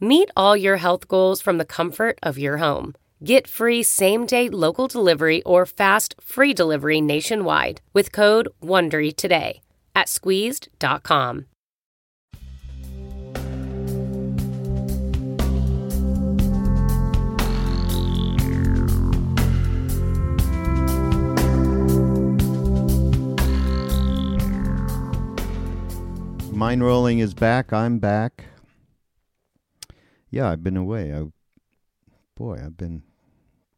Meet all your health goals from the comfort of your home. Get free same day local delivery or fast free delivery nationwide with code WONDERY today at squeezed.com. Mindrolling is back. I'm back. Yeah, I've been away. I, boy, I've been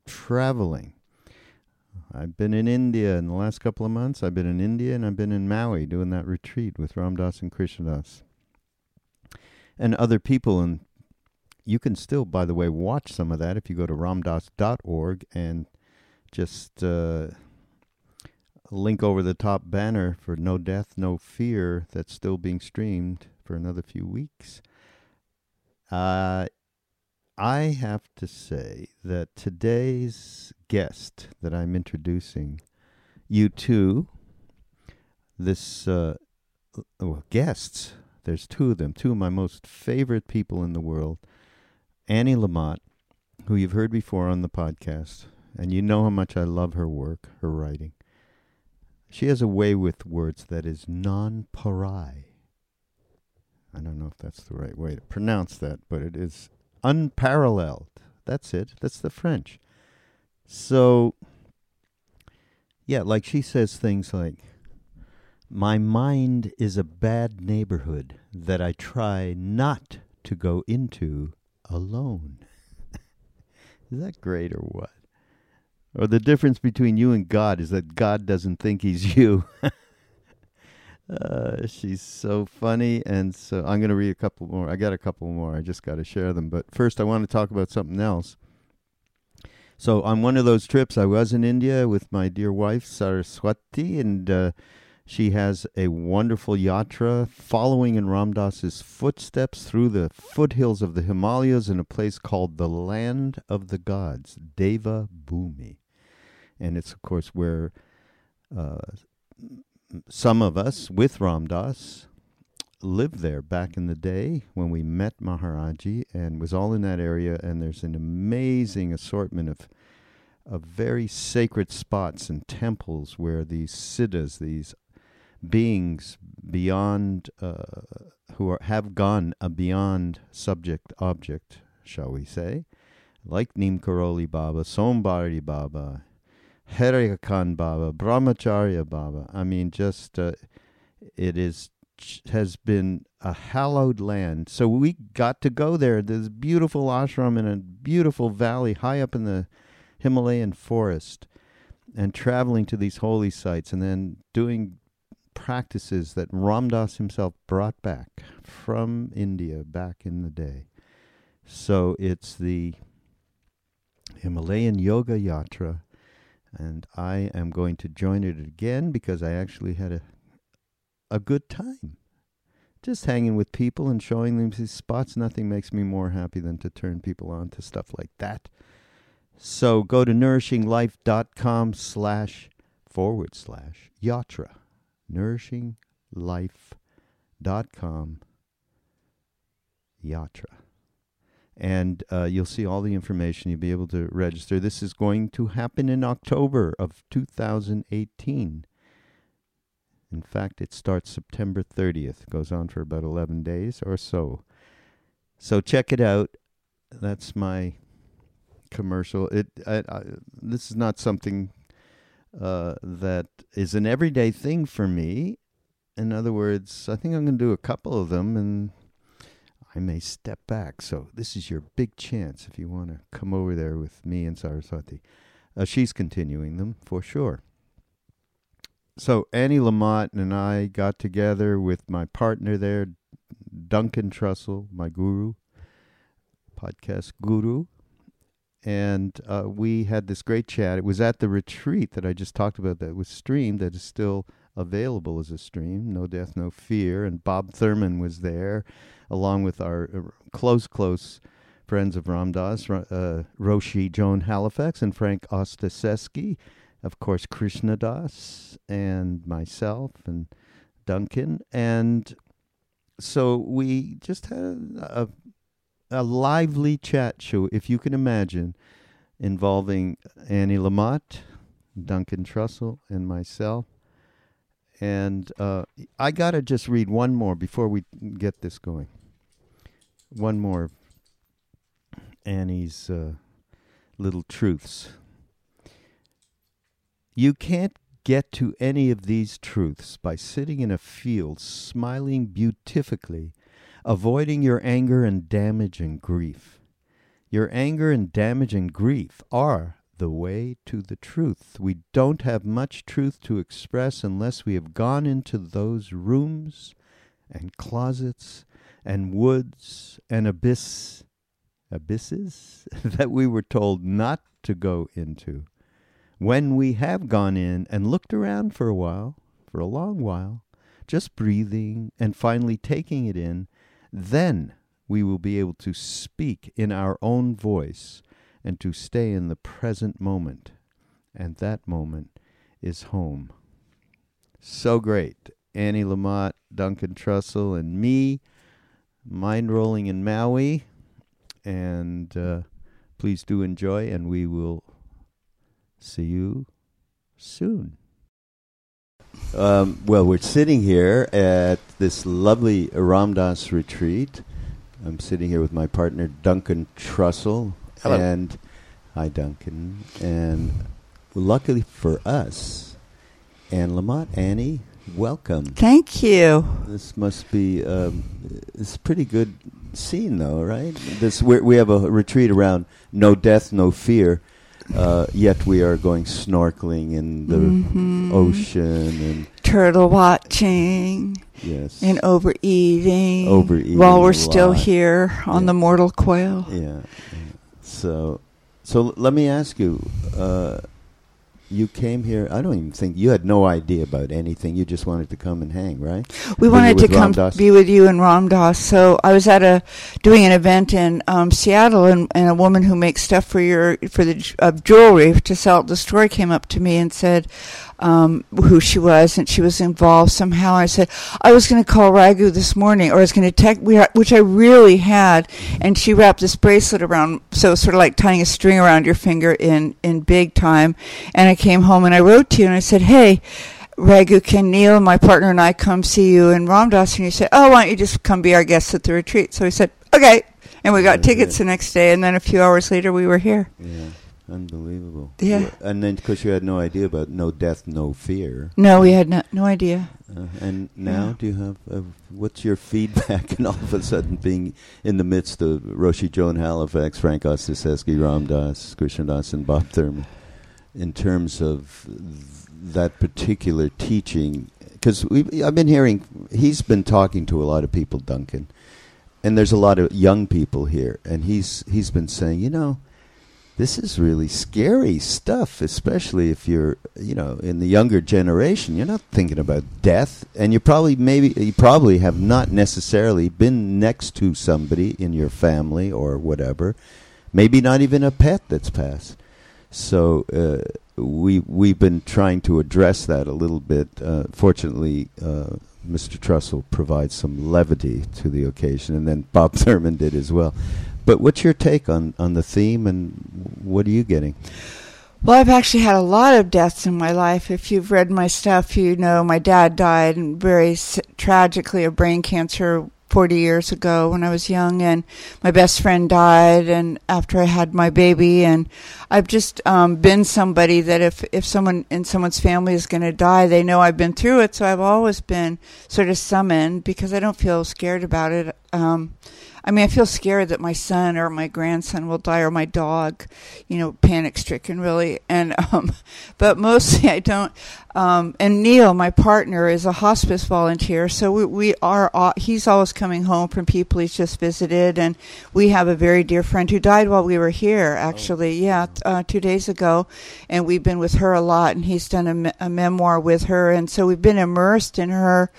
traveling. I've been in India in the last couple of months. I've been in India and I've been in Maui doing that retreat with Ram Dass and Krishna Das and other people. And you can still, by the way, watch some of that if you go to ramdass.org and just uh, link over the top banner for No Death, No Fear that's still being streamed for another few weeks. Uh, I have to say that today's guest that I'm introducing you to, this, uh, well, guests, there's two of them, two of my most favorite people in the world, Annie Lamott, who you've heard before on the podcast, and you know how much I love her work, her writing. She has a way with words that is nonpareil. I don't know if that's the right way to pronounce that, but it is unparalleled. That's it. That's the French. So, yeah, like she says things like, My mind is a bad neighborhood that I try not to go into alone. is that great or what? Or the difference between you and God is that God doesn't think he's you. Uh, she's so funny, and so I'm going to read a couple more. I got a couple more. I just got to share them. But first, I want to talk about something else. So, on one of those trips, I was in India with my dear wife, Saraswati, and uh, she has a wonderful yatra following in Ram Dass's footsteps through the foothills of the Himalayas in a place called the Land of the Gods, Deva Bhumi and it's of course where uh, some of us with Ram Dass lived there back in the day when we met Maharajji and was all in that area and there's an amazing assortment of of very sacred spots and temples where these siddhas, these beings beyond uh, who are, have gone a beyond subject object, shall we say, like Neem Karoli Baba, Sombari Baba, Hairakhan Baba, Brahmacharya Baba. I mean, just uh, it is has been a hallowed land. So we got to go there. This beautiful ashram in a beautiful valley high up in the Himalayan forest, and traveling to these holy sites, and then doing practices that Ram Dass himself brought back from India back in the day. So it's the Himalayan Yoga Yatra and I am going to join it again because I actually had a a good time. Just hanging with people and showing them these spots. Nothing makes me more happy than to turn people on to stuff like that. So go to nourishinglife.com slash forward slash yatra. Nourishinglife.com yatra and uh, you'll see all the information. You'll be able to register. This is going to happen in October of 2018. In fact, it starts September 30th, goes on for about 11 days or so. So check it out. That's my commercial. It I, I, this is not something uh, that is an everyday thing for me. In other words, I think I'm going to do a couple of them and I may step back. So this is your big chance if you want to come over there with me and Saraswati. Uh, she's continuing them for sure. So Annie Lamott and I got together with my partner there, Duncan Trussell, my guru, podcast guru, and uh, we had this great chat. It was at the retreat that I just talked about that was streamed, that is still available as a stream. No Death, No Fear. And Bob Thurman was there, along with our uh, close, close friends of Ram Dass, uh, Roshi Joan Halifax and Frank Ostaseski, of course, Krishna Das, and myself and Duncan. And so we just had a, a lively chat show, if you can imagine, involving Annie Lamott, Duncan Trussell, and myself. And uh, I got to just read one more before we get this going. One more Annie's uh, little truths. You can't get to any of these truths by sitting in a field smiling beatifically, avoiding your anger and damage and grief. Your anger and damage and grief are the way to the truth. We don't have much truth to express unless we have gone into those rooms and closets and woods and abyss abysses that we were told not to go into. When we have gone in and looked around for a while, for a long while, just breathing and finally taking it in, then we will be able to speak in our own voice and to stay in the present moment. And that moment is home. So great. Annie Lamott, Duncan Trussell, and me, Mindrolling in Maui. And uh, please do enjoy, and we will see you soon. Um, well, we're sitting here at this lovely Ram Dass retreat. I'm sitting here with my partner Duncan Trussell, Hello. and hi Duncan. And luckily for us, Anne Lamott, Annie, welcome. Thank you. This must be um, it's a pretty good scene, though, right? This we we have a retreat around no death, no fear. Uh, yet we are going snorkeling in the Mhm. ocean and Turtle watching yes, and overeating. Overeating While we're still lot. here on Yeah. the mortal coil. yeah. So, so let me ask you. Uh, you came here. I don't even think you had no idea about anything. You just wanted to come and hang, right? We Were wanted to Ram come Dass? be with you in Ram Dass. So I was at a doing an event in um, Seattle, and, and a woman who makes stuff for your for the uh, jewelry to sell at the store came up to me and said um, who she was, and she was involved somehow. I said I was going to call Raghu this morning, or I was going to text, which I really had, and she wrapped this bracelet around, so sort of like tying a string around your finger in in big time. And I came home and I wrote to you and I said, hey. Raghu, can Neil, my partner, and I come see you in Ram Dass? And you said, oh, why don't you just come be our guest at the retreat? So we said, okay. And we got tickets the next day. And then a few hours later, we were here. Yeah, unbelievable. Yeah. And then, because you had no idea about no death, no fear. No, we had no, no idea. Uh, and now, Yeah. do you have uh, what's your feedback? And all of a sudden, being in the midst of Roshi Joan Halifax, Frank Ostaseski, Ram Dass, and Bob Thurman, in terms of th- that particular teaching, because I've been hearing he's been talking to a lot of people, Duncan, and there's a lot of young people here, and he's he's been saying, you know, this is really scary stuff, especially if you're, you know, in the younger generation. You're not thinking about death, and you probably maybe you probably have not necessarily been next to somebody in your family or whatever, maybe not even a pet that's passed. So uh, we we've been trying to address that a little bit. Uh, fortunately, uh, Mr. Trussell provides some levity to the occasion, and then Bob Thurman did as well. But what's your take on, on the theme, and what are you getting? Well, I've actually had a lot of deaths in my life. If you've read my stuff, you know my dad died very tragically of brain cancer 40 years ago when I was young, and my best friend died, and after I had my baby, and I've just um, been somebody that if if someone in someone's family is going to die, they know I've been through it. So I've always been sort of summoned because I don't feel scared about it. Um, I mean, I feel scared that my son or my grandson will die or my dog, you know, panic stricken really. And, um, but mostly I don't. Um, and Neil, my partner, is a hospice volunteer. So we, we are, he's always coming home from people he's just visited. And we have a very dear friend who died while we were here, actually. Yeah, uh, two days ago. And we've been with her a lot and he's done a, me- a memoir with her. And so we've been immersed in her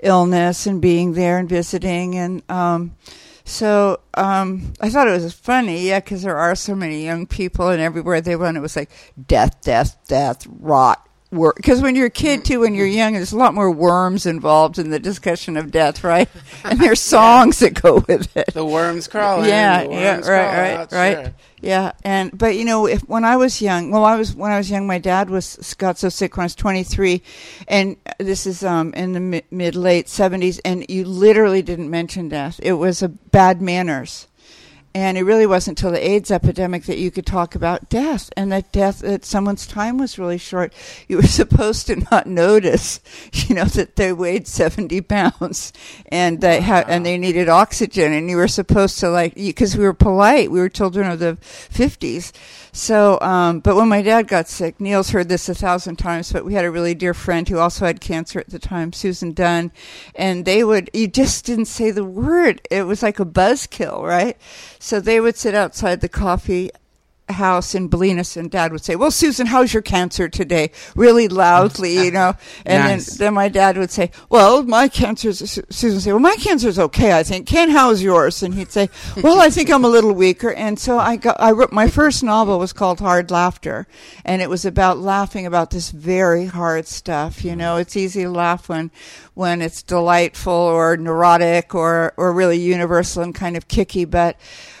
illness and being there and visiting. And, um, so um, I thought it was funny, yeah, because there are so many young people, and everywhere they went, it was like death, death, death, rot, because when you're a kid too when you're young there's a lot more worms involved in the discussion of death right? And there's songs that go with it. The worms crawling yeah yeah right right out, right. sure. yeah and but you know if when i was young well i was when i was young my dad was got so sick when i was 23 and this is um in the mi- mid late 70s and you literally didn't mention death. It was a bad manners and it really wasn't until the AIDS epidemic that you could talk about death, and that death, that someone's time was really short. You were supposed to not notice, you know, that they weighed seventy pounds, and they oh, had, and they needed oxygen, and you were supposed to like, because we were polite, we were children of the fifties. So, um, but when my dad got sick, Neil's heard this a thousand times, but we had a really dear friend who also had cancer at the time, Susan Dunn, and they would, you just didn't say the word. It was like a buzzkill, right? So they would sit outside the coffee house in Bolinas, and Dad would say, "Well, Susan, how's your cancer today?" Really loudly, you know. And Nice. then, then my dad would say, "Well, my cancer's." Susan would say, "Well, my cancer's okay, I think." Ken, how's yours? And he'd say, "Well, I think I'm a little weaker." And so I got. I wrote my first novel was called Hard Laughter, and it was about laughing about this very hard stuff. You know, it's easy to laugh when when it's delightful or neurotic or or really universal and kind of kicky, but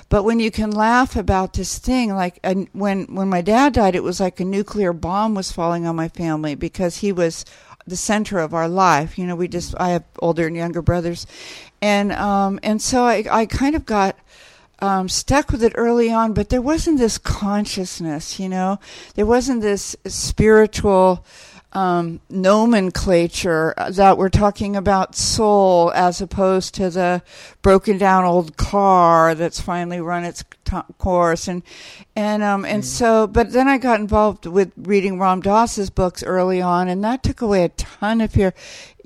but when you can laugh about this thing, like and when when my dad died, it was like a nuclear bomb was falling on my family because he was the center of our life. You know, we just I have older and younger brothers, and um and so I I kind of got um, stuck with it early on, but there wasn't this consciousness, you know, there wasn't this spiritual um, nomenclature that we're talking about soul as opposed to the broken down old car that's finally run its t- course and and um and so but then I got involved with reading Ram Dass's books early on and that took away a ton of fear.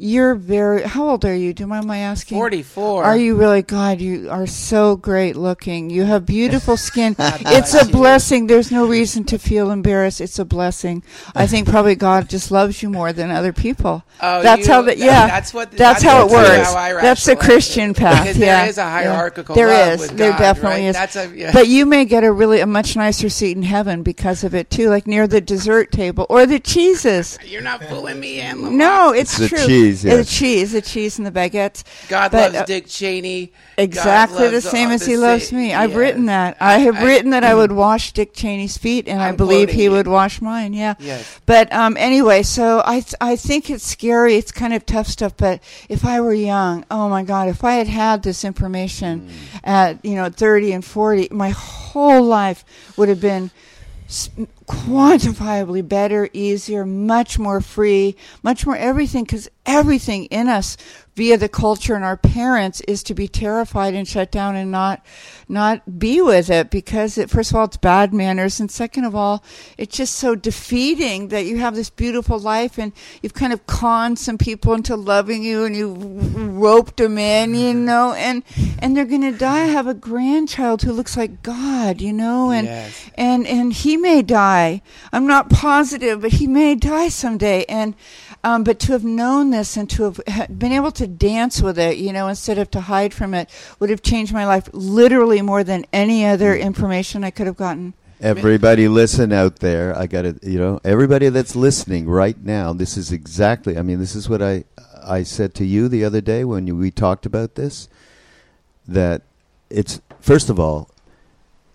You're very how old are you? Do you mind my asking? 44 Are you really? God, you are so great looking. You have beautiful skin. It's a blessing. There's no reason to feel embarrassed. It's a blessing. I think probably God just loves you more than other people. Oh, that's you- how that. that- Yeah, that's what- That's, that's how it works. how I that's the Christian it. path. Because yeah, there is a yeah. hierarchical There love is. with there God, definitely right? is. That's a- yeah. But you may get a really a much nicer seat in heaven because of it too, like near the dessert table or the cheeses. You're not fooling me, Anne Lamott. No, it's, It's the true. Cheese, Yeah, The cheese, the cheese, and the baguettes. God But, loves uh, Dick Cheney. Exactly the same all as he loves sa- me. I've written that. I have I- written that I would wash Dick Cheney's feet, and i I'm believe he you. would wash mine. Yeah. Yes. But um, anyway, so I th- I think it's scary. It's kind of tough stuff. But if I were young, oh my God, if I had had this information at you know thirty and forty, my whole life would have been s- quantifiably better, easier, much more free, much more everything, because everything in us via the culture and our parents is to be terrified and shut down and not not be with it because it first of all it's bad manners and second of all it's just so defeating that you have this beautiful life and you've kind of conned some people into loving you and you roped them in you know and and they're going to die I have a grandchild who looks like god you know and Yes. and and he may die. I'm not positive, but he may die someday. And um, but to have known this and to have been able to dance with it, you know, instead of to hide from it, would have changed my life literally more than any other information I could have gotten. Everybody listen out there. I got to, you know, everybody that's listening right now, this is exactly, I mean, this is what I I said to you the other day when you, we talked about this that it's first of all,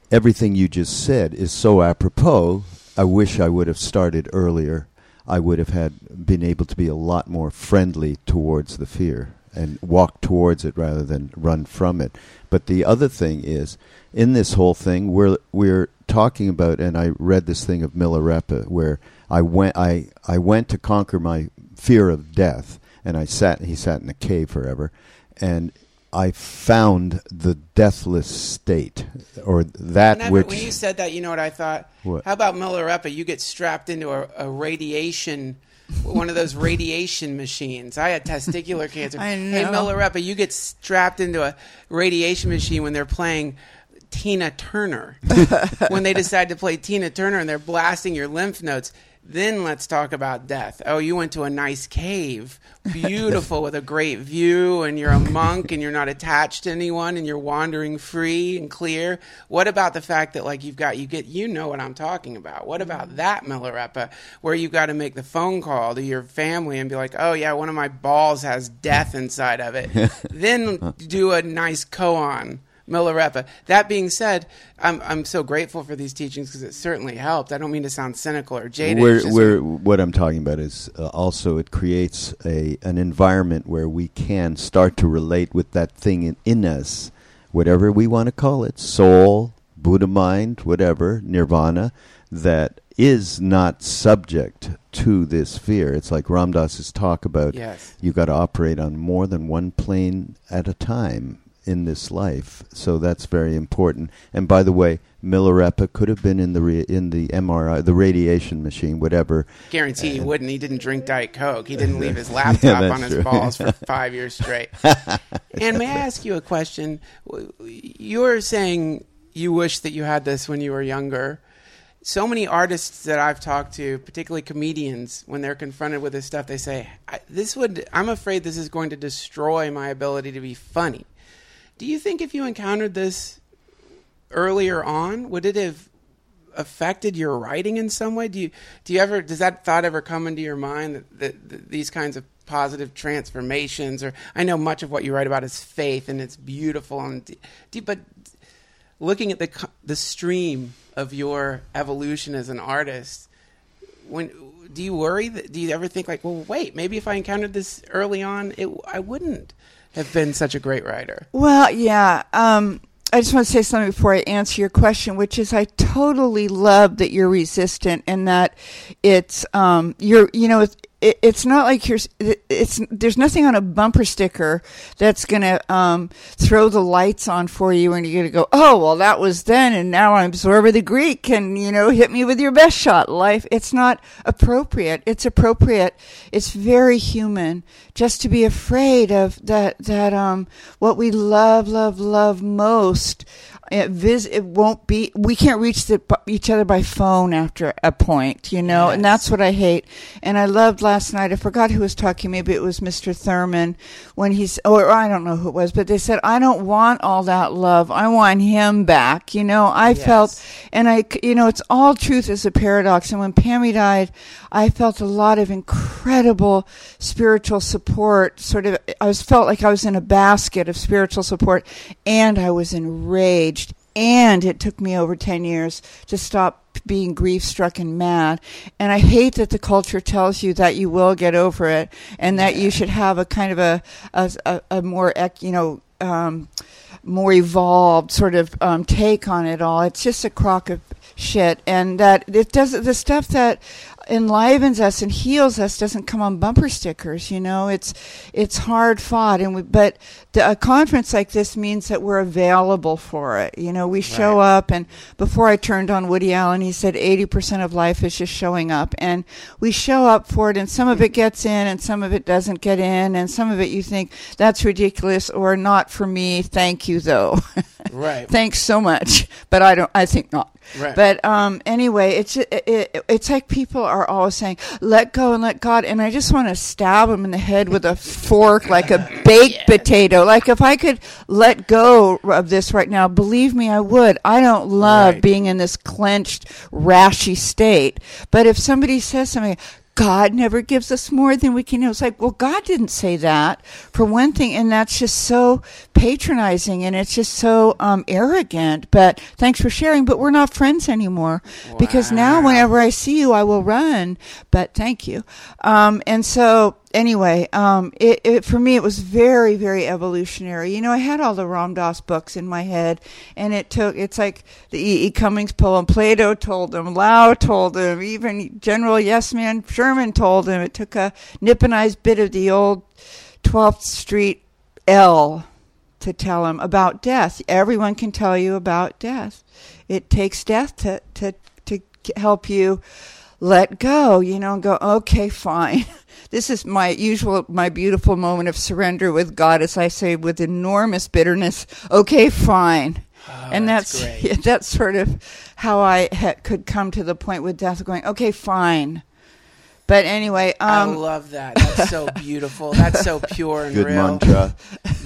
everything you just said is so apropos. I wish I would have started earlier. I would have had been able to be a lot more friendly towards the fear and walk towards it rather than run from it. But the other thing is, in this whole thing, we're we're talking about, and I read this thing of Milarepa where I went I I went to conquer my fear of death, and I sat. He sat in a cave forever, and I found the deathless state, or that Whenever- which when you said that, you know what I thought? What? How about Milarepa? You get strapped into a, a radiation, one of those radiation machines. I had testicular cancer. I know. Hey, know. Milarepa, you get strapped into a radiation machine when they're playing Tina Turner. when they decide to play Tina Turner and they're blasting your lymph nodes. Then let's talk about death. Oh, you went to a nice cave, beautiful with a great view, and you're a monk and you're not attached to anyone and you're wandering free and clear. What about the fact that like you've got you get you know what I'm talking about? What about that Milarepa where you've got to make the phone call to your family and be like, oh yeah, one of my balls has death inside of it. then do a nice koan. Milarepa. That being said, I'm I'm so grateful for these teachings because it certainly helped. I don't mean to sound cynical or jaded. We're, we're, what I'm talking about is uh, also it creates a an environment where we can start to relate with that thing in, in us, whatever we want to call it, soul, Buddha mind, whatever, nirvana, that is not subject to this fear. It's like Ram Dass's talk about yes. you got to operate on more than one plane at a time in this life. So that's very important. And by the way, Milarepa could have been in the re- in the MRI, the radiation machine, whatever. Guarantee he wouldn't. He didn't drink Diet Coke. He didn't leave his laptop that's on his true. balls for five years straight. and may I ask you a question? You're saying you wish that you had this when you were younger. So many artists that I've talked to, particularly comedians, when they're confronted with this stuff, they say, I, "This would. I'm afraid this is going to destroy my ability to be funny." Do you think if you encountered this earlier on, would it have affected your writing in some way? Do you do you ever does that thought ever come into your mind that, that, that these kinds of positive transformations or I know much of what you write about is faith and it's beautiful and do- but looking at the the stream of your evolution as an artist when do you worry that do you ever think like well wait maybe if I encountered this early on it I wouldn't have been such a great writer Well, yeah. Um, I just want to say something before I answer your question, which is I totally love that you're resistant and that it's um, you're you know it's, it, it's not like you're it- it's there's nothing on a bumper sticker that's gonna um, throw the lights on for you and you're gonna go oh well that was then and now I'm a Zorba the Greek and you know hit me with your best shot. Life it's not appropriate. It's appropriate. It's very human just to be afraid of that that um what we love love love most it, vis- it won't be we can't reach the, each other by phone after a point you know and that's what i hate and i loved last night i forgot who was talking maybe it was mr thurman when he's or i don't know who it was but they said i don't want all that love i want him back you know i Yes. felt and i you know, it's all truth is a paradox. And when Pammy died, I felt a lot of incredible spiritual support. Sort of, I was felt like I was in a basket of spiritual support, and I was enraged. And it took me over ten years to stop being grief struck and mad. And I hate that the culture tells you that you will get over it, and that you should have a kind of a a, a, more, you know. Um, more evolved sort of um, take on it all. It's just a crock of shit, and that it does the stuff that enlivens us and heals us doesn't come on bumper stickers. You know, it's it's hard fought, and we, but the, a conference like this means that we're available for it. You know, we show Right. up, and before I turned on Woody Allen, he said eighty percent of life is just showing up, and we show up for it, and some of it gets in, and some of it doesn't get in, and some of it you think that's ridiculous or not for me. Thank you though. right Thanks so much, but I don't. I think not. Right. But um, anyway, it's it, it, it's like people are always saying, "Let go and let God," and I just want to stab them in the head with a fork, like a baked potato. Like if I could let go of this right now, believe me, I would. I don't love Right. being in this clenched, rashy state. But if somebody says something. God never gives us more than we can. It's like, well, God didn't say that for one thing, and that's just so patronizing and it's just so um, arrogant. But thanks for sharing. But we're not friends anymore because now, whenever I see you, I will run. But thank you. Um, and so, anyway, um, it, it for me, it was very, very evolutionary. You know, I had all the Ram Dass books in my head, and it took. It's like the E. E. Cummings poem. Plato told him. Lao told him. Even General Yes Man Sherman told him. It took a nipponized bit of the old 12th Street L to tell him about death. Everyone can tell you about death. It takes death to to to help you let go, you know, and go, okay, fine. This is my usual, my beautiful moment of surrender with God, as I say, with enormous bitterness. Okay, fine. Oh, and that's, that's great. that's sort of how I ha- could come to the point with death, going, okay, fine. But anyway, I um, love that. That's so beautiful. That's so pure and Good real. mantra.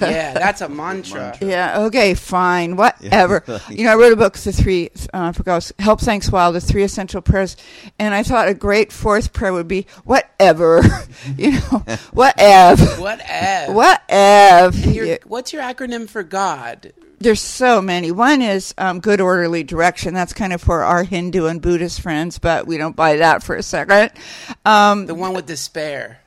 Yeah, that's a mantra. Yeah. Okay. Fine. Whatever. you know, I wrote a book, the three. Uh, I forgot. Help, thanks, while the three essential prayers, and I thought a great fourth prayer would be whatever. you know, whatever. What F? Whatever. And what's your acronym for God? There's so many. One is um, good orderly direction. That's kind of for our Hindu and Buddhist friends, but we don't buy that for a second. Um, The one with despair.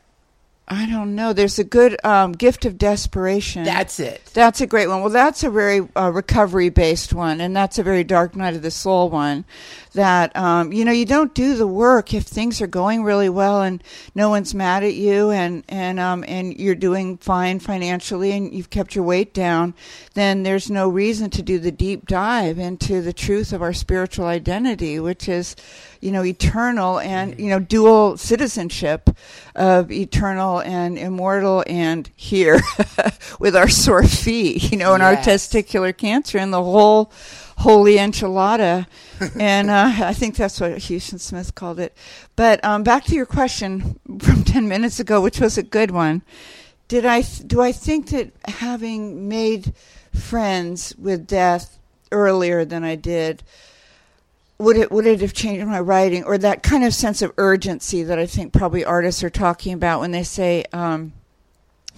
I don't know. There's a good um, gift of desperation. That's it. That's a great one. Well, that's a very uh, recovery based one, and that's a very dark night of the soul one. That um, you know, you don't do the work if things are going really well and no one's mad at you, and and um, and you're doing fine financially, and you've kept your weight down. Then there's no reason to do the deep dive into the truth of our spiritual identity, which is, you know, eternal and you know, dual citizenship of eternal and immortal, and here with our sore feet, you know, and our testicular cancer and the whole holy enchilada. and uh, I think that's what Huston Smith called it. But um, back to your question from 10 minutes ago, which was a good one. Did I th- do I think that having made friends with death earlier than I did would it would it have changed my writing or that kind of sense of urgency that I think probably artists are talking about when they say um,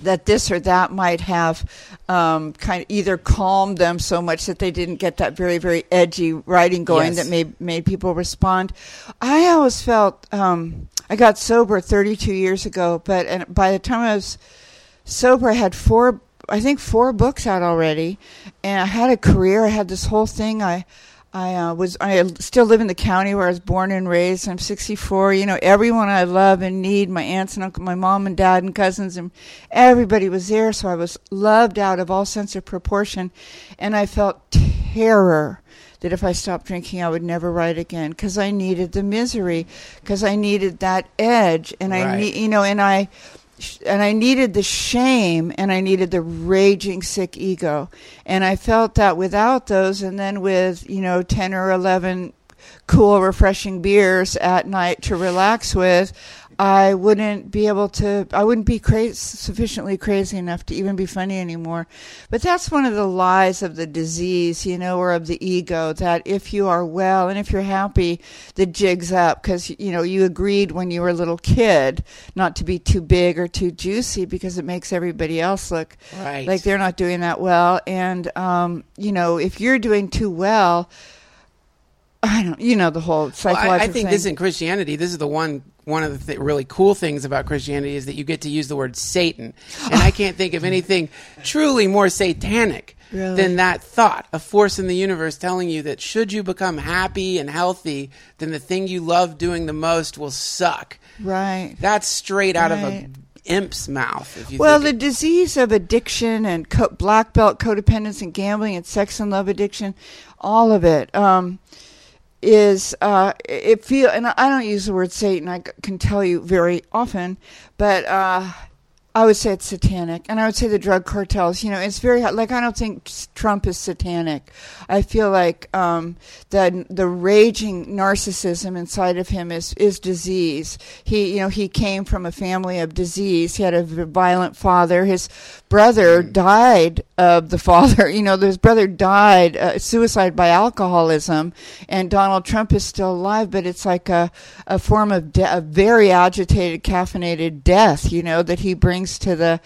that this or that might have um, kind of either calmed them so much that they didn't get that very very edgy writing going Yes. that made made people respond. I always felt um, I got sober 32 years ago, but and by the time I was sober, I had four I think four books out already, and I had a career. I had this whole thing. I I uh, was I still live in the county where I was born and raised. I'm 64. You know, everyone I love and need, my aunts and uncle, my mom and dad and cousins, and everybody was there. So I was loved out of all sense of proportion, and I felt terror that if I stopped drinking, I would never write again because I needed the misery, because I needed that edge, and I Right. need you know, and I and I needed the shame and I needed the raging sick ego. And I felt that without those, and then with, you know, 10 or 11 cool, refreshing beers at night to relax with, I wouldn't be able to, I wouldn't be cra- sufficiently crazy enough to even be funny anymore. But that's one of the lies of the disease, you know, or of the ego, that if you are well and if you're happy, the jig's up because, you know, you agreed when you were a little kid not to be too big or too juicy because it makes everybody else look Right. like they're not doing that well. And, um, you know, if you're doing too well, I don't, you know, the whole Well, I, I think thing. this in Christianity, this is the one one of the th- really cool things about Christianity is that you get to use the word Satan, and I can't think of anything truly more satanic Really? than that thought, a force in the universe telling you that should you become happy and healthy, then the thing you love doing the most will suck. right. That's straight out of Right. a imp's mouth. If you Well, the think disease of addiction and co- black belt codependence and gambling and sex and love addiction, all of it um, is uh, it feel. And I don't use the word Satan. I can tell you very often, but uh, I would say it's satanic, and I would say the drug cartels. You know, it's very like I don't think Trump is satanic. I feel like um, the the raging narcissism inside of him is is disease. He you know he came from a family of disease. He had a violent father. His brother died of the father. You know, his brother died uh, suicide by alcoholism, and Donald Trump is still alive. But it's like a a form of de- a very agitated, caffeinated death. You know that he brings to the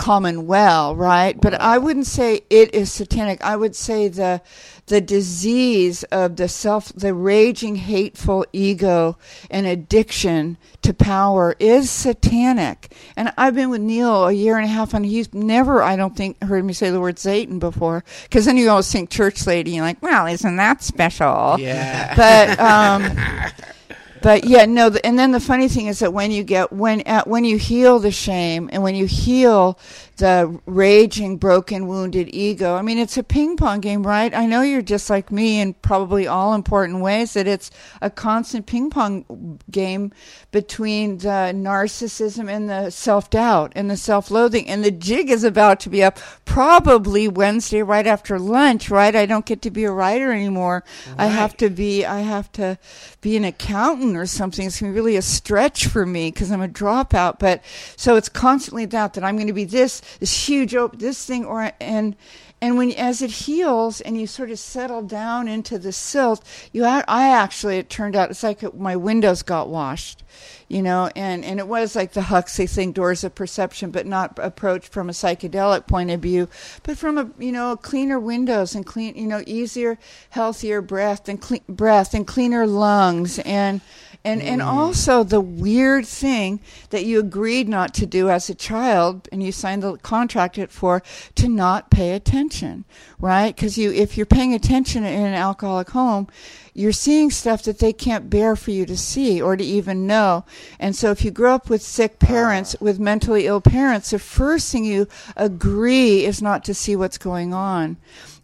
common well, right? But I wouldn't say it is satanic. I would say the the disease of the self the raging hateful ego and addiction to power is satanic. And I've been with Neil a year and a half and he's never I don't think heard me say the word Satan before cuz then you always think church lady and you're like, "Well, isn't that special?" Yeah. But um but yeah, no. The, and then the funny thing is that when you get when at, when you heal the shame and when you heal the raging, broken, wounded ego. I mean, it's a ping pong game, right? I know you're just like me in probably all important ways that it's a constant ping pong game between the narcissism and the self doubt and the self loathing. And the jig is about to be up probably Wednesday right after lunch, right? I don't get to be a writer anymore. Right. I have to be, I have to be an accountant or something. It's going to be really a stretch for me because I'm a dropout. But so it's constantly that, that I'm going to be this this huge op- this thing or and and when as it heals and you sort of settle down into the silt you I actually it turned out it's like my windows got washed you know and and it was like the Huxley thing doors of perception but not approached from a psychedelic point of view but from a you know cleaner windows and clean you know easier healthier breath and clean breath and cleaner lungs and and mm. and also the weird thing that you agreed not to do as a child and you signed the contract it for to not pay attention right because you if you're paying attention in an alcoholic home you're seeing stuff that they can't bear for you to see or to even know and so if you grow up with sick parents uh. with mentally ill parents the first thing you agree is not to see what's going on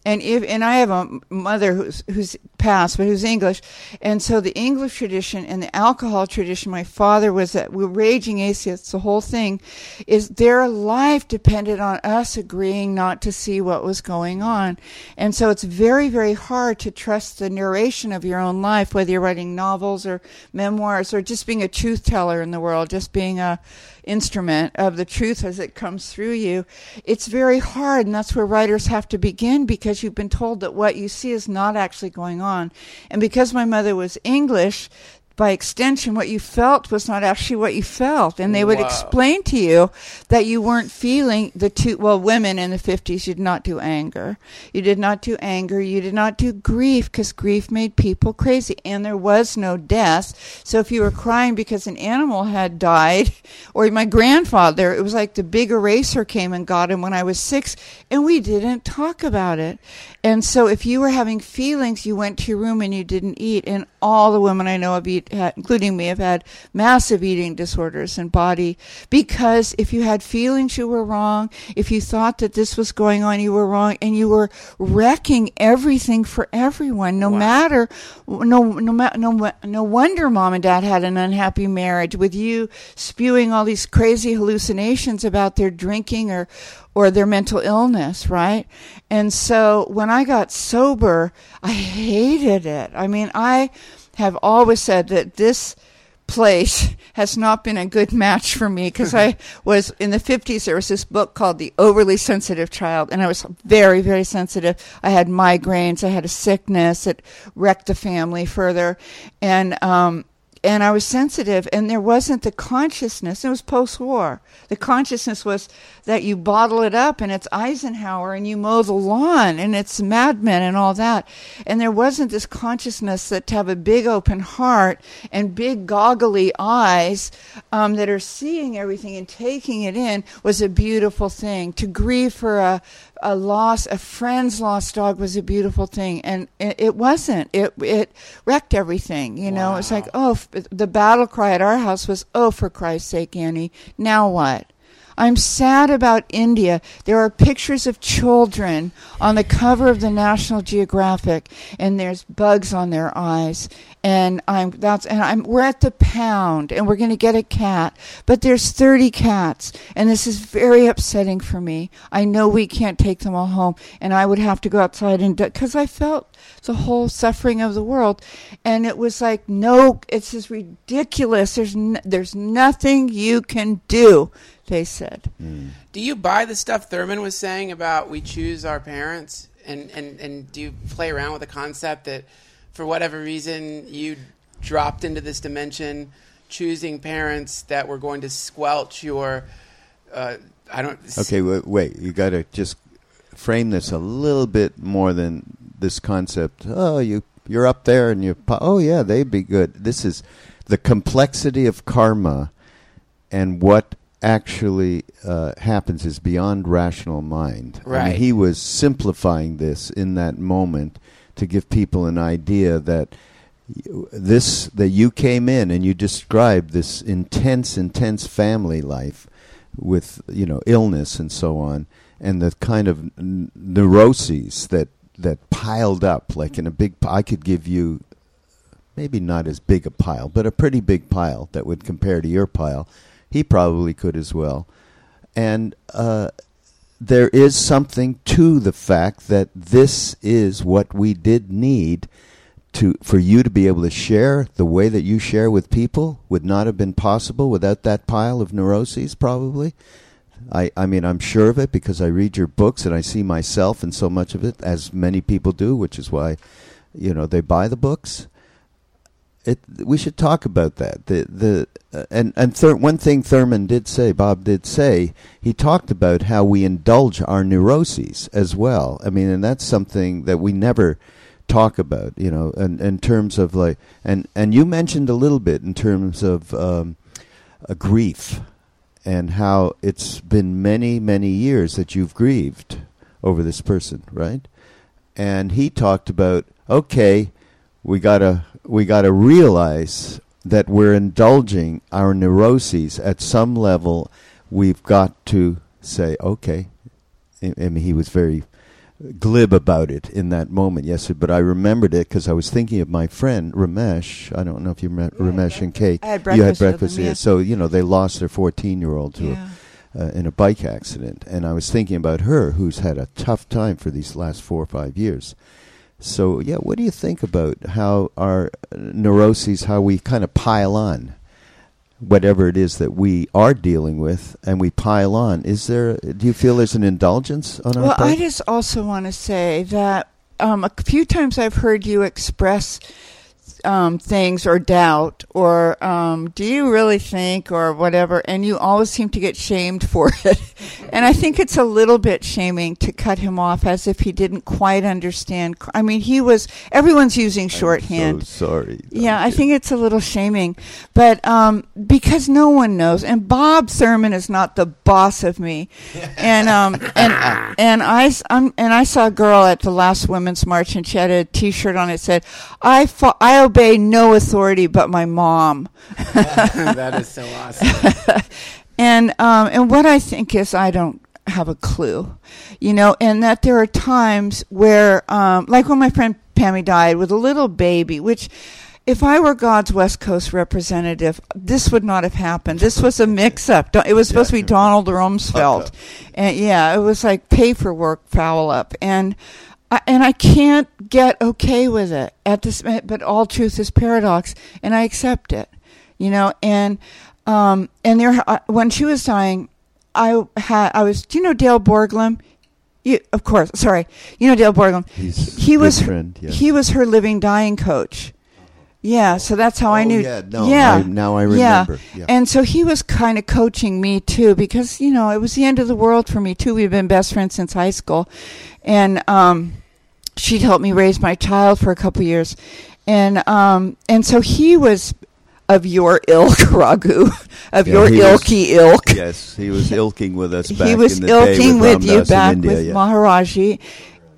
and if and I have a mother who's who's passed, but who's English, and so the English tradition and the alcohol tradition. My father was a we're raging atheists. The whole thing is their life depended on us agreeing not to see what was going on, and so it's very very hard to trust the narration of your own life, whether you're writing novels or memoirs or just being a truth teller in the world, just being a instrument of the truth as it comes through you, it's very hard. And that's where writers have to begin because you've been told that what you see is not actually going on. And because my mother was English, by extension, what you felt was not actually what you felt. And they would wow. explain to you that you weren't feeling the two, well, women in the 50s you did not do anger. You did not do anger. You did not do grief because grief made people crazy. And there was no death. So if you were crying because an animal had died, or my grandfather, it was like the big eraser came and got him when I was six, and we didn't talk about it. And so if you were having feelings, you went to your room and you didn't eat. And all the women I know of including me, have had massive eating disorders and body because if you had feelings, you were wrong. If you thought that this was going on, you were wrong, and you were wrecking everything for everyone. No wow. matter, no, no, no, no wonder mom and dad had an unhappy marriage with you spewing all these crazy hallucinations about their drinking or or their mental illness, right? And so when I got sober, I hated it. I mean, I have always said that this place has not been a good match for me because I was in the 50s. There was this book called The Overly Sensitive Child, and I was very, very sensitive. I had migraines, I had a sickness that wrecked the family further, and um, and I was sensitive, and there wasn't the consciousness. It was post war. The consciousness was that you bottle it up, and it's Eisenhower, and you mow the lawn, and it's Mad Men, and all that. And there wasn't this consciousness that to have a big open heart and big goggly eyes um, that are seeing everything and taking it in was a beautiful thing. To grieve for a a loss, a friend's lost dog was a beautiful thing, and it, it wasn't. It it wrecked everything. You know, wow. it's like oh, f- the battle cry at our house was oh, for Christ's sake, Annie, now what? I'm sad about India. There are pictures of children on the cover of the National Geographic, and there's bugs on their eyes. And I'm that's and I'm we're at the pound, and we're going to get a cat, but there's 30 cats, and this is very upsetting for me. I know we can't take them all home, and I would have to go outside and because I felt the whole suffering of the world, and it was like no, it's just ridiculous. There's n- there's nothing you can do they said. Mm. Do you buy the stuff Thurman was saying about we choose our parents? And, and, and do you play around with the concept that for whatever reason you dropped into this dimension choosing parents that were going to squelch your. Uh, I don't. Okay, wait, wait. You got to just frame this a little bit more than this concept. Oh, you you're up there and you. Oh yeah, they'd be good. This is the complexity of karma and what actually uh, happens is beyond rational mind. Right. I mean, he was simplifying this in that moment to give people an idea that this that you came in and you described this intense, intense family life with you know illness and so on, and the kind of n- neuroses that that piled up like in a big. I could give you maybe not as big a pile, but a pretty big pile that would compare to your pile. He probably could as well, and uh, there is something to the fact that this is what we did need to for you to be able to share the way that you share with people would not have been possible without that pile of neuroses probably. I, I mean I'm sure of it because I read your books and I see myself in so much of it as many people do which is why you know they buy the books it we should talk about that the the uh, and and Thur- one thing Thurman did say Bob did say he talked about how we indulge our neuroses as well I mean and that's something that we never talk about, you know, in, in terms of like, and, and you mentioned a little bit in terms of um, a grief and how it's been many, many years that you've grieved over this person, right? And he talked about, okay, we gotta, we gotta realize that we're indulging our neuroses at some level. We've got to say, okay. I mean, he was very glib about it in that moment yesterday, but I remembered it because I was thinking of my friend Ramesh. I don't know if you met Yeah, Ramesh and Kate. I had breakfast. you breakfast had with breakfast, them, yeah. So you know they lost their fourteen-year-old to Yeah. a, uh, in a bike accident, and I was thinking about her, who's had a tough time for these last four or five years. So yeah, what do you think about how our neuroses, how we kind of pile on? Whatever it is that we are dealing with, and we pile on. Is there? Do you feel there's an indulgence on our part? Well. I just also want to say that um, a few times I've heard you express um, things or doubt or um, do you really think or whatever, and you always seem to get shamed for it. and I think it's a little bit shaming to cut him off as if he didn't quite understand. I mean, he was, everyone's using shorthand. I'm so sorry. Yeah, I think it's a little shaming, but um, because no one knows, and Bob Thurman is not the boss of me, and um, and and I I'm, and I saw a girl at the last women's march, and she had a T-shirt on it said, "I fo- I obey no authority but my mom," that is so awesome. and um, and what I think is I don't have a clue, you know, and that there are times where, um, like when my friend Pammy died with a little baby, which. If I were God's West Coast representative, this would not have happened. This was a mix-up. It was supposed to be Donald Rumsfeld, and yeah, it was like paperwork foul up, and I, and I can't get okay with it at this. But all truth is paradox, and I accept it, you know. And um, and there, when she was dying, I had I was. Do you know Dale Borglum? You, of course. Sorry, you know Dale Borglum. He's He was friend. Yes. He was her living dying coach. Yeah, so that's how I Oh, knew. yeah, no, yeah, I- now I remember, yeah. And so he was kind of coaching me too, because you know it was the end of the world for me too. We've been best friends since high school, and um, she'd helped me raise my child for a couple years, and um, and so he was of your ilk, Raghu, of Yeah, your he was- ilky ilk. yes, he was ilking with us back he was in the day ilking with, you in back India, with yeah. Maharajji.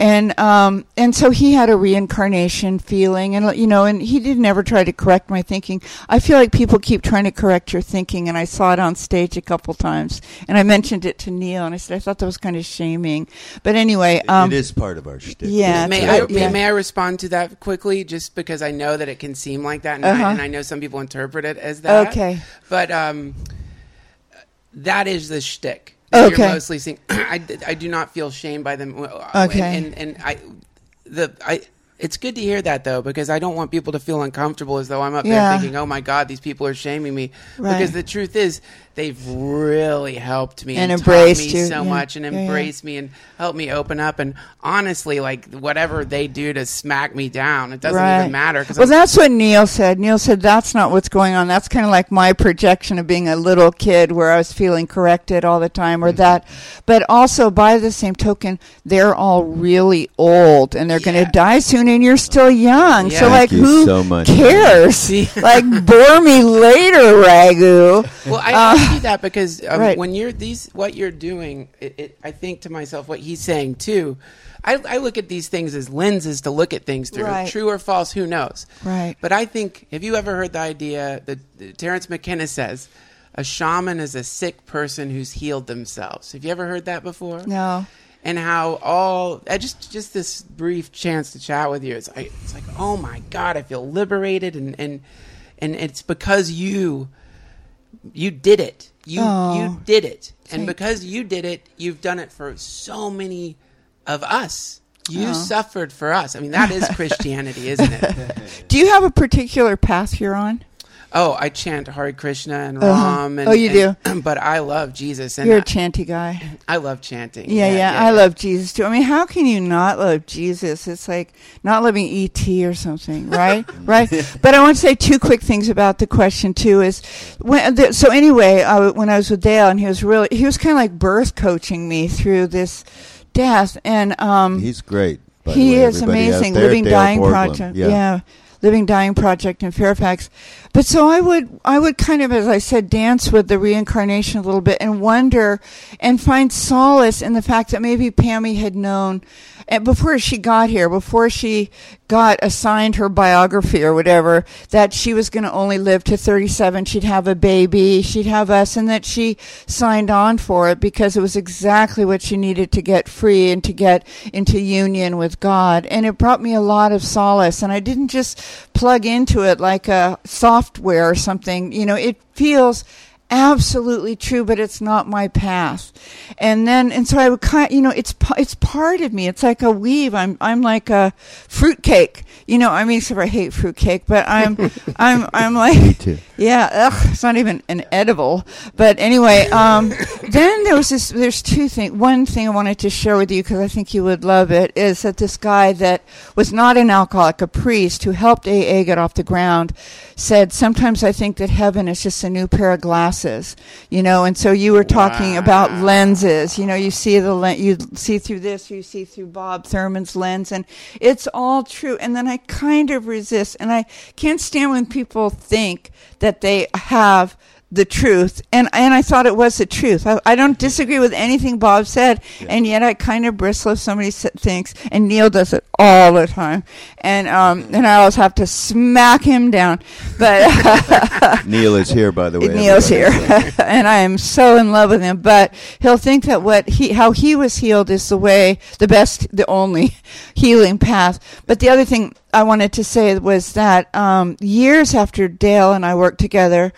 And um and so he had a reincarnation feeling and you know and he didn't ever try to correct my thinking. I feel like people keep trying to correct your thinking and I saw it on stage a couple times and I mentioned it to Neil and I said I thought that was kind of shaming. But anyway, um it is part of our shtick. yeah, May it's- I, yeah. may, may I respond to that quickly, just because I know that it can seem like that, and, Uh-huh. I, and I know some people interpret it as that. Okay. But um, that is the shtick. Okay. You're mostly seeing. I, I do not feel shamed by them. Uh, okay. And, and, and I, the I. It's good to hear that though, because I don't want people to feel uncomfortable as though I'm up Yeah. there thinking, "Oh my God, these people are shaming me." Right. Because the truth is, they've really helped me And and, embraced me you, so yeah. much and Yeah, yeah. embraced me and helped me open up. And honestly, like whatever they do to smack me down, it doesn't Right. even matter. Well, I'm- that's what Neil said. Neil said that's not what's going on. That's kind of like my projection of being a little kid where I was feeling corrected all the time or mm-hmm. that. But also, by the same token, they're all really old and they're going to die soon and you're still young. Yeah. So, Thank like, you who so much. cares? Like, bore me later, Raghu. Well, I Uh, ask you that because um, right. when you're these, what you're doing, it, it, I think to myself, what he's saying too. I, I look at these things as lenses to look at things through. Right. True or false, who knows? Right. But I think, have you ever heard the idea that that Terence McKenna says? a shaman is a sick person who's healed themselves. Have you ever heard that before? No. And how all I just just this brief chance to chat with you it's like it's like oh my god I feel liberated and and and it's because you you did it. You Oh, you did it. And because you did it you've done it for so many of us. You Oh. suffered for us. I mean that is Christianity isn't it? Do you have a particular path you're on? Oh I chant Hare Krishna and Uh-huh. Ram and Oh, you and- but I love Jesus and You're a I, chanty guy. I love chanting Yeah, yeah, I love Jesus too. I mean, how can you not love Jesus? It's like not loving ET or something, right? right. But I want to say two quick things about the question too. Is when the, so anyway, I, when I was with Dale, and he was really he was kind of like birth coaching me through this death, and um, He's great. by the he way, is everybody amazing. Living Dale Dying Borglum. Project. Yeah. Living Dying Project in Fairfax. But so I would I would kind of as I said dance with the reincarnation a little bit and wonder and find solace in the fact that maybe Pammy had known eh, before she got here, before she got assigned her biography or whatever, that she was going to only live to 37. She'd have a baby, she'd have us, and that she signed on for it because it was exactly what she needed to get free and to get into union with God. And it brought me a lot of solace. And I didn't just plug into it like a software or something. You know, it feels absolutely true, but it's not my path. And then, and so I would kind, you know, it's it's part of me. It's like a weave. I'm I'm like a fruitcake. You know, I mean, except I hate fruitcake, but I'm I'm I'm like too. yeah, ugh, it's not even an edible. But anyway, um, then there was this. There's two things. One thing I wanted to share with you because I think you would love it is that this guy that was not an alcoholic, a priest who helped AA get off the ground, said sometimes I think that heaven is just a new pair of glasses. You know, and so you were talking about lenses. You know, you see the len- you see through this, you see through Bob Thurman's lens, and it's all true. And then I kind of resist, and I can't stand when people think that they have the truth and and I thought it was the truth. I, I don't disagree with anything Bob said, and yet I kind of bristle if somebody thinks. And Neil does it all the time, and um and I always have to smack him down. But Neil is here, by the way. Neil's here, and I am so in love with him. But he'll think that what he, how he was healed, is the way, the best, the only healing path. But the other thing I wanted to say was that um, years after Dale and I worked together.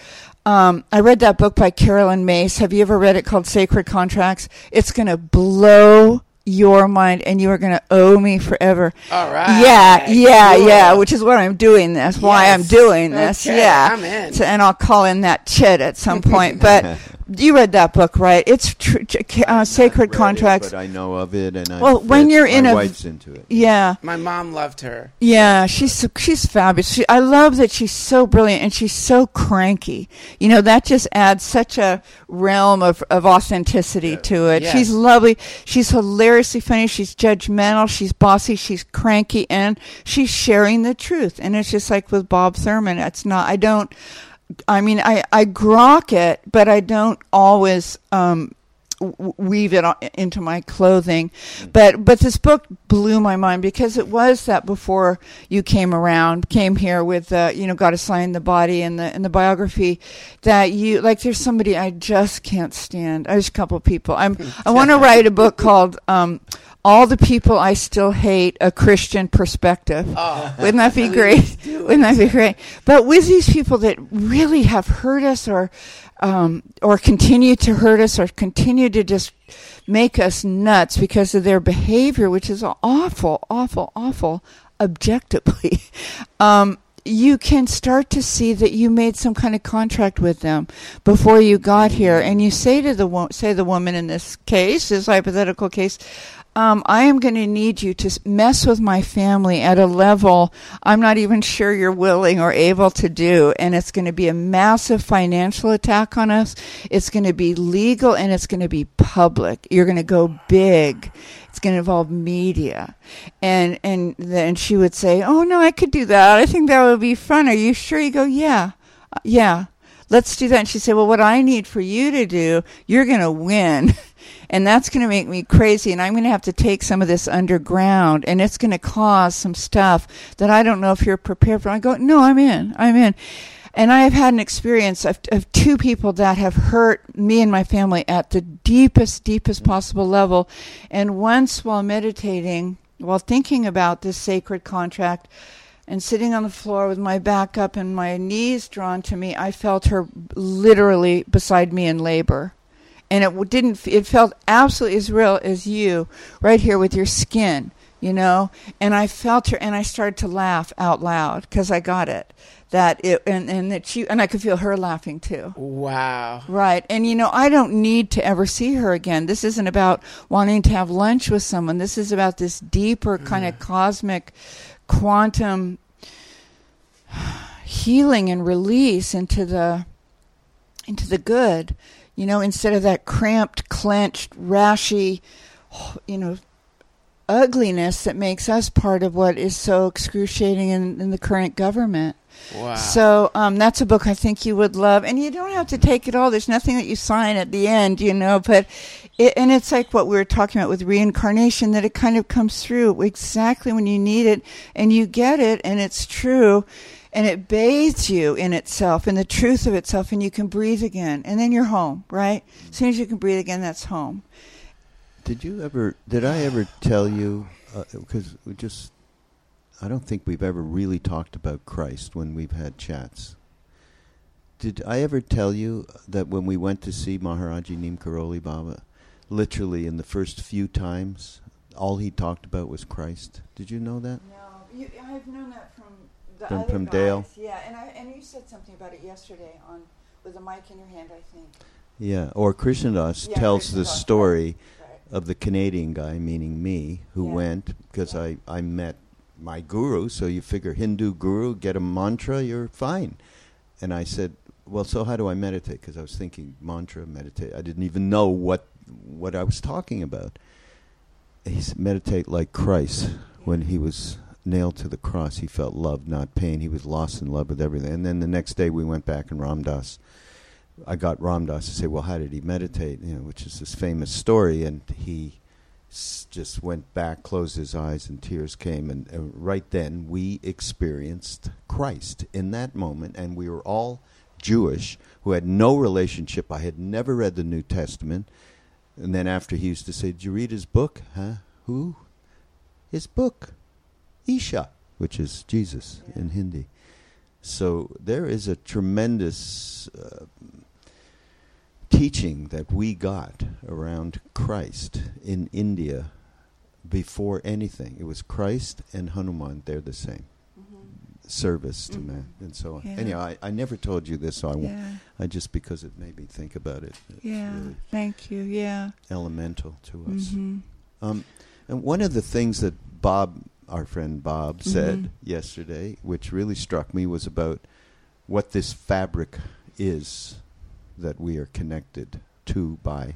Um, I read that book by Caroline Myss. Have you ever read it called Sacred Contracts? It's going to blow your mind and you are going to owe me forever. all right Yeah, yeah, Cool. yeah, which is what I'm doing this, why I'm doing this. Okay, yeah. So- and I'll call in that chit at some point. But you read that book, right? It's tr- tr- uh, Sacred Read it, Contracts. but I know of it, and I Well, when you're in my a- wife's into it. yeah. my mom loved her Yeah, she's she's fabulous. She, I love that she's so brilliant and she's so cranky. You know, that just adds such a realm of, of authenticity to it. Yes. She's lovely. She's hilariously funny. She's judgmental. She's bossy. She's cranky, and she's sharing the truth. And it's just like with Bob Thurman. It's not. I don't. I mean, I I grok it, but I don't always. Um, weave it into my clothing. But but this book blew my mind because it was that before you came around came here with uh, you know got assigned the body and the and the biography that you like there's somebody I just can't stand. There's a couple of people. I'm I want to write a book called um all the people I still hate a Christian perspective oh wouldn't that be great? Wouldn't that be great? But with these people that really have hurt us or um, or continue to hurt us or continue to just make us nuts because of their behavior, which is awful, awful, awful, objectively, um, you can start to see that you made some kind of contract with them before you got here, and you say to the wo- say the woman in this case, this hypothetical case, um, I am going to need you to mess with my family at a level I'm not even sure you're willing or able to do. And it's going to be a massive financial attack on us. It's going to be legal and it's going to be public. You're going to go big. It's going to involve media. And, and then she would say, Oh, no, I could do that. I think that would be fun. Are you sure? You go, Yeah, uh, yeah. Let's do that. And she said, Well, what I need for you to do, you're going to win. And that's going to make me crazy. And I'm going to have to take some of this underground. And it's going to cause some stuff that I don't know if you're prepared for. I go, No, I'm in. I'm in. And I have had an experience of, of two people that have hurt me and my family at the deepest, deepest possible level. And once while meditating, while thinking about this sacred contract, and sitting on the floor with my back up and my knees drawn to me, I felt her literally beside me in labor. And it didn't, it felt absolutely as real as you right here with your skin, you know? And I felt her and I started to laugh out loud because I got it. That it, and, and that she, and I could feel her laughing too. Wow. Right. And you know, I don't need to ever see her again. This isn't about wanting to have lunch with someone. This is about this deeper kind of mm. cosmic quantum healing and release into the into the good you know instead of that cramped clenched rashy you know ugliness that makes us part of what is so excruciating in, in the current government Wow. so um, that's a book I think you would love, and you don't have to take it all. There's nothing that you sign at the end, you know. But it, and it's like what we were talking about with reincarnation that it kind of comes through exactly when you need it, and you get it, and it's true, and it bathes you in itself, in the truth of itself, and you can breathe again, and then you're home, right? As soon as you can breathe again, that's home. Did you ever? Did I ever tell you? Uh, because we just I don't think we've ever really talked about Christ when we've had chats. Did I ever tell you that when we went to see Maharajji Neem Karoli Baba, literally in the first few times, all he talked about was Christ? Did you know that? No, you, I've known that from the From- from guys. Dale? Yeah, and I and you said something about it yesterday on with a mic in your hand, I think. Yeah. Or Krishna Das Yeah, tells the Krishna Das, right. story Right. of the Canadian guy, meaning me, who Yeah. went because Yeah. I, I met my guru. So you figure Hindu guru, get a mantra, you're fine. And I said, well, so how do I meditate? Because I was thinking mantra, meditate. I didn't even know what what I was talking about. He said, meditate like Christ when he was nailed to the cross. He felt love, not pain. He was lost in love with everything. And then the next day we went back and Ram Dass. I got Ram Dass to say, well, how did he meditate? You know, which is this famous story, and he s- just went back, closed his eyes, and tears came. And uh, right then, we experienced Christ in that moment, and we were all Jewish who had no relationship. I had never read the New Testament. And then after he used to say, Did you read his book? Huh? Who? His book. Isha, which is Jesus in Hindi. So there is a tremendous uh, teaching that we got around Christ in India before anything. It was Christ and Hanuman, they're the same. Service to Mhm. man and so on. Yeah. Anyhow, I, I never told you this, so I. Yeah, I just because it made me think about it. Yeah. really Thank you. Yeah. elemental to us. hmm Um, and one of the things that Bob, our friend Bob, said Mhm. yesterday, which really struck me, was about what this fabric is that we are connected to by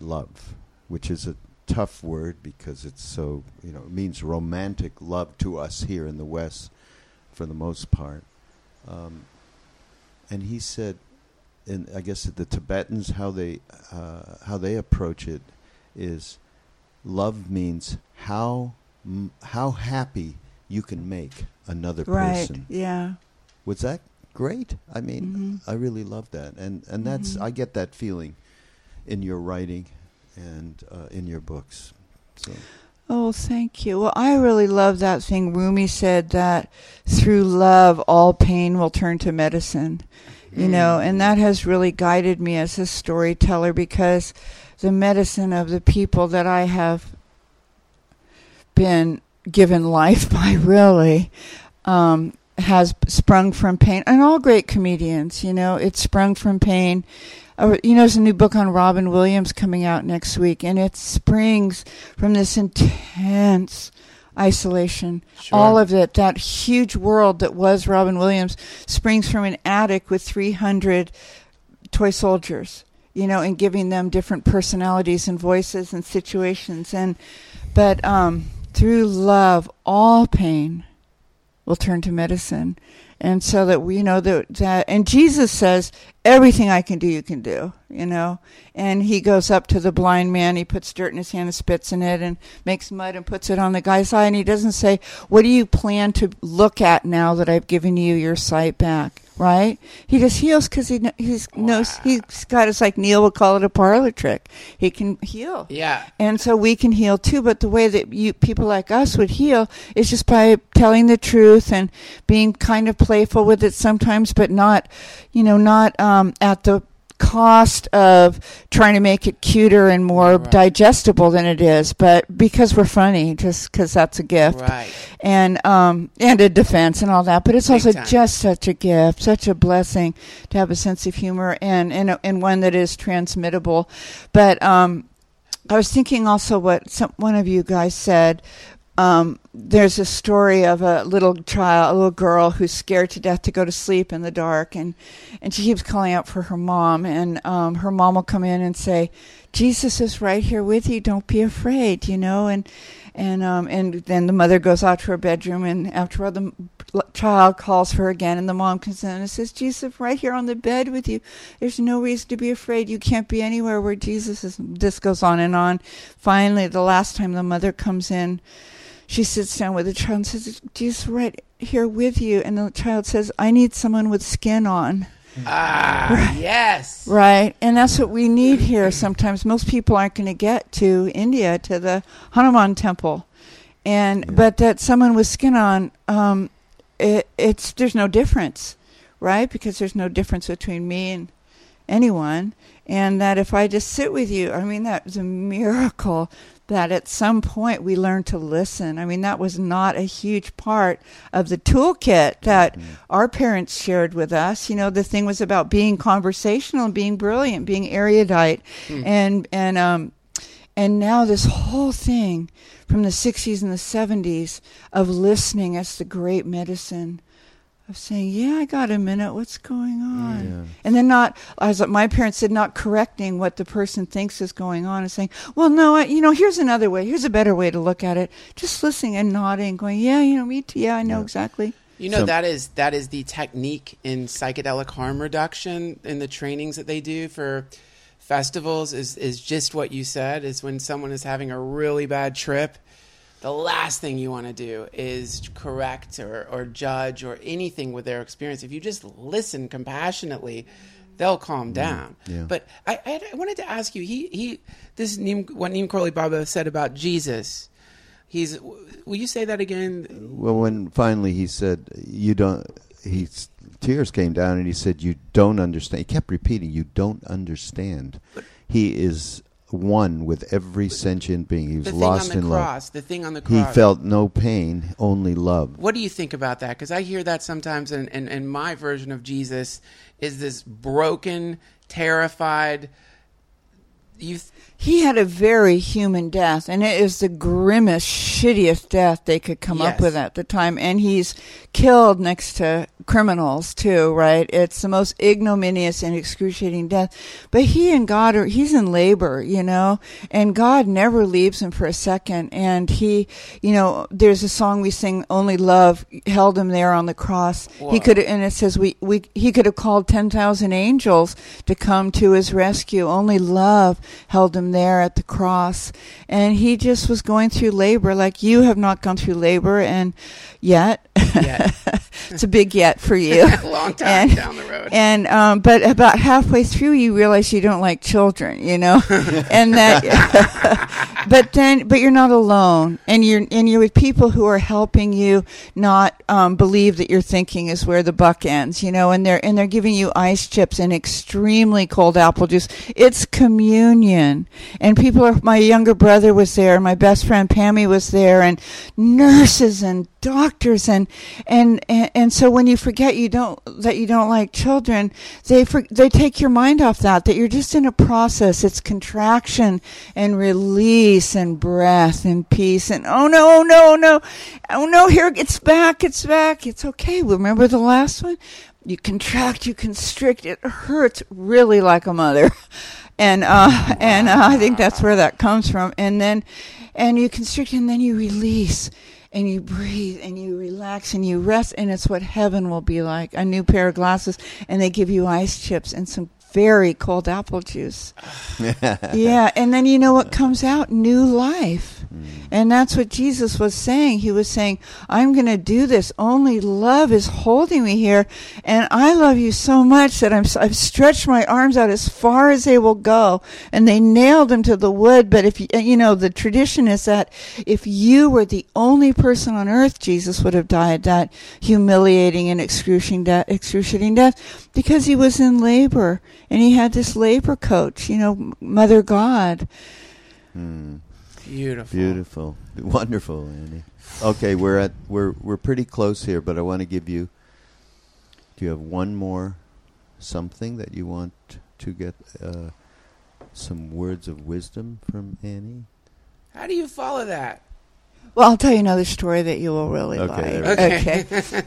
love, which is a tough word because it's so, you know, it means romantic love to us here in the West for the most part. Um, and he said, and I guess the Tibetans, how they, uh, how they approach it is love means how m- how happy you can make another Right. person. Yeah. Was that great? I mean, Mhm. I really love that, and and that's Mhm. I get that feeling in your writing and uh, in your books. So Oh, thank you. Well, I really love that thing. Rumi said that through love, all pain will turn to medicine. You know, Mm. and that has really guided me as a storyteller because the medicine of the people that I have been given life by really um, has sprung from pain. And all great comedians, you know, it's sprung from pain. Uh, you know, there's a new book on Robin Williams coming out next week, and it springs from this intense isolation. Sure. All of it, that huge world that was Robin Williams, springs from an attic with 300 toy soldiers, you know, and giving them different personalities and voices and situations. And but um, through love, all pain will turn to medicine. And so that we know that, that and Jesus says everything I can do you can do you know and he goes up to the blind man he puts dirt in his hand and spits in it and makes mud and puts it on the guy's eye and he doesn't say what do you plan to look at now that I've given you your sight back right? He just heals because he kn- he's knows he's got it's like Neil would call it a parlor trick. He can heal. Yeah. And so we can heal too, but the way that you people like us would heal is just by telling the truth and being kind of playful with it sometimes, but not, you know, not um, at the cost of trying to make it cuter and more Right. digestible than it is, but because we're funny, just because that's a gift Right. and um and a defense and all that but it's Big also time. just such a gift such a blessing to have a sense of humor and and, and one that is transmittable but um i was thinking also what some one of you guys said um, there's a story of a little child, a little girl who's scared to death to go to sleep in the dark, and and she keeps calling out for her mom, and um, her mom will come in and say, "Jesus is right here with you. Don't be afraid," you know, and and um, and then the mother goes out to her bedroom, and after all, the child calls for her again, and the mom comes in and says, "Jesus right here on the bed with you. There's no reason to be afraid. You can't be anywhere where Jesus is." This goes on and on. Finally, the last time the mother comes in she sits down with the child and says, Jesus right here with you. And the child says, I need someone with skin on. Ah, yes. Right. And that's what we need here sometimes. Most people aren't going to get to India, to the Hanuman temple. And, Yeah. but that someone with skin on, um, it, it's, there's no difference, right? Because there's no difference between me and anyone. And that if I just sit with you, I mean, that is a miracle that at some point we learn to listen. I mean, that was not a huge part of the toolkit that our parents shared with us. You know, the thing was about being conversational being brilliant, being erudite, and and um, and now this whole thing from the 60s and the 70s of listening as the great medicine of saying, "Yeah, I got a minute. What's going on?" Yeah. And then not, as my parents said, not correcting what the person thinks is going on and saying, "Well, no, I, you know, here's another way. Here's a better way to look at it." Just listening and nodding, going, "Yeah, you know, me too. Yeah, I know Yeah. exactly." You know So- that is that is the technique in psychedelic harm reduction in the trainings that they do for festivals is is just what you said is when someone is having a really bad trip the last thing you want to do is correct or, or judge or anything with their experience if you just listen compassionately they'll calm mm, down yeah. but I, I, I wanted to ask you he he this Neem, what Neem Karoli Baba said about Jesus he's will you say that again Well, when finally he said, "You don't," he tears came down and he said, "You don't understand." He kept repeating, "You don't understand." He is one with every sentient being. He was the thing lost on the in cross, the thing on the love. He felt no pain, only love. What do you think about that? Because I hear that sometimes, and and and my version of Jesus is this broken, terrified. You, He had a very human death, and it is the grimmest, shittiest death they could come Yes. up with at the time. And he's killed next to criminals too, right? It's the most ignominious and excruciating death. But he and God are he's in labor, you know, and God never leaves him for a second. And he, you know, there's a song we sing, "Only Love" held him there on the cross. Whoa. He could, and it says we we he could have called ten thousand angels to come to his rescue. Only love held him there at the cross, and he just was going through labor like you have not gone through labor, and yet, Yet. it's a big yet for you. long time And- down the road. And um, but about halfway through, you realize you don't like children, you know, and that. but then, but you're not alone, and you're and you're with people who are helping you not um, believe that your thinking is where the buck ends, you know, and they're and they're giving you ice chips and extremely cold apple juice. It's communion, and people are. My younger brother was there, and my best friend Pammy was there, and nurses and doctors and and and, and so when you forget you don't that you don't like children they for, they take your mind off that that you're just in a process. It's contraction and release and breath and peace and oh no oh no oh no. Oh no here it's back it's back. It's okay. Remember the last one? You contract you constrict. It hurts really like a mother. And uh and uh, i think that's where that comes from. And then and you constrict and then you release and you breathe and you relax and you rest and it's what heaven will be like. A new pair of glasses and they give you ice chips and some very cold apple juice. Yeah. And then you know what comes out? New life mm. And that's what Jesus was saying. He was saying, I'm going to do this. Only love is holding me here. And I love you so much that I'm, I've stretched my arms out as far as they will go. And they nailed him to the wood. But if you, you know, the tradition is that if you were the only person on earth, Jesus would have died that humiliating and excruciating death, excruciating death because he was in labor and he had this labor coach, you know, Mother God. Hmm. Beautiful. Beautiful, wonderful, Annie. Okay, we're at we're we're pretty close here, but I want to give you. Do you have one more something that you want to get uh, some words of wisdom from Annie? How do you follow that? Well, I'll tell you another story that you will really Okay, like. there we Okay.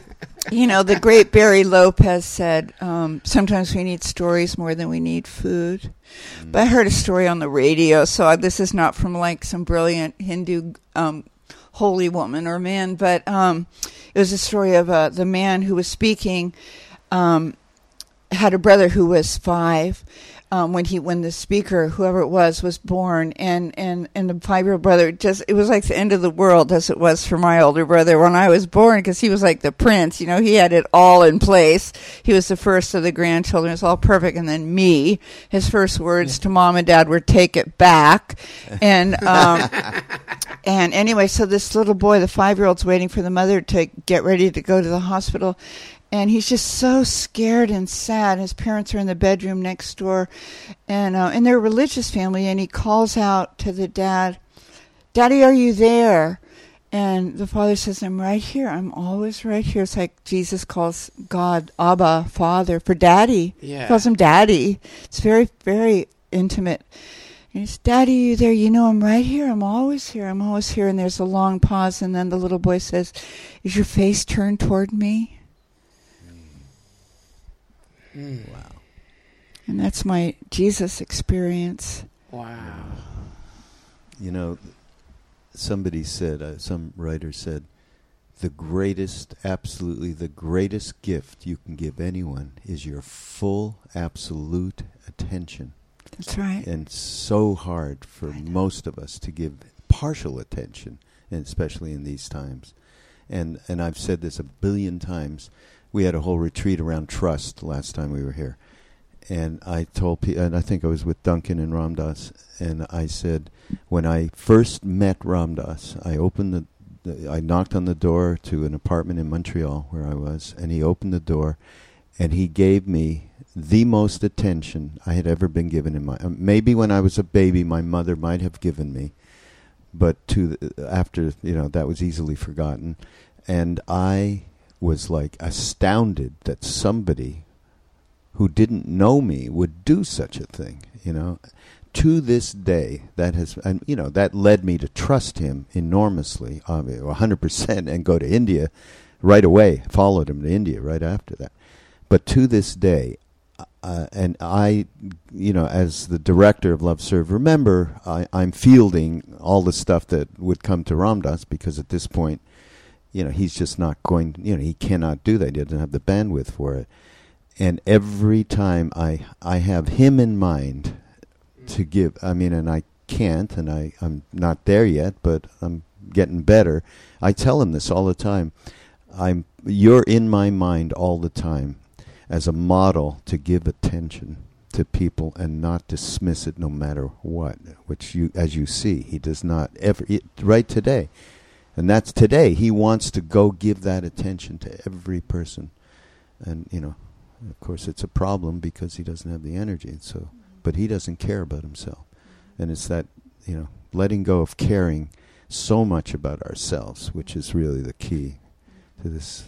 you know, the great Barry Lopez said, um, sometimes we need stories more than we need food. Mm. But I heard a story on the radio, so I, this is not from like some brilliant Hindu um, holy woman or man, but um, it was a story of uh, the man who was speaking. Um, had a brother who was five um, when he when the speaker whoever it was was born and and and the five year old brother just it was like the end of the world as it was for my older brother when I was born because he was like the prince you know he had it all in place. He was the first of the grandchildren. It was all perfect. And then me his first words to mom and dad were take it back. And um, and anyway so this little boy the five year old's waiting for the mother to get ready to go to the hospital and he's just so scared and sad. His parents are in the bedroom next door, and uh, and they're a religious family. And he calls out to the dad, "Daddy, are you there?" And the father says, "I'm right here. I'm always right here." It's like Jesus calls God Abba, Father, for Daddy. Yeah. He calls him Daddy. It's very, very intimate. And he says, Daddy, you there? You know I'm right here. I'm always here. I'm always here. And there's a long pause, and then the little boy says, "Is your face turned toward me?" Mm. Wow. And that's my Jesus experience. Wow. You know, somebody said, uh, some writer said, the greatest, absolutely the greatest gift you can give anyone is your full, absolute attention. That's right. And so hard for most of us to give partial attention, and especially in these times. And and I've said this a billion times. We had a whole retreat around trust last time we were here, and I told people, and I think I was with Duncan and Ram Dass, and I said, when I first met Ram Dass, I opened the, the, I knocked on the door to an apartment in Montreal where I was, and he opened the door, and he gave me the most attention I had ever been given in my. Maybe when I was a baby, my mother might have given me, but to the, after you know that was easily forgotten, and I was like astounded that somebody who didn't know me would do such a thing. You know, to this day, that has and you know that led me to trust him enormously, um, hundred percent, and go to India right away. Followed him to India right after that. But to this day, uh, and I, you know, as the director of Love Serve, remember I, I'm fielding all the stuff that would come to Ram Dass because at this point, you know, he's just not going. You know, he cannot do that. He doesn't have the bandwidth for it. And every time I I have him in mind to give, I mean, and I can't, and I I'm not there yet, but I'm getting better. I tell him this all the time. I'm you're in my mind all the time as a model to give attention to people and not dismiss it no matter what which you as you see he does not ever it, right today and that's today. He wants to go give that attention to every person. And you know of course it's a problem because he doesn't have the energy. And so but he doesn't care about himself. And it's that you know letting go of caring so much about ourselves which is really the key to this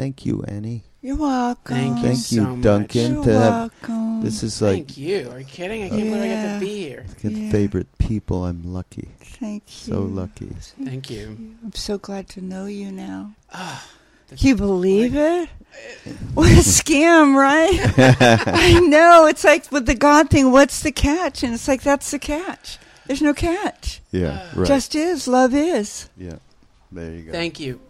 thank you annie You're welcome. Thank you Thank so you, much. Duncan. You're to have welcome. this is like Thank you. Are you kidding? I can't believe I get Yeah. to be here. Get Yeah. favorite people. I'm lucky. Thank you. So lucky. Thank you. I'm so glad to know you now. Ah, Can you believe it? What a scam, right? I know. It's like with the God thing, what's the catch? And it's like, that's the catch. There's no catch. Yeah, right. Just is. Love is. yeah. There you go. thank you.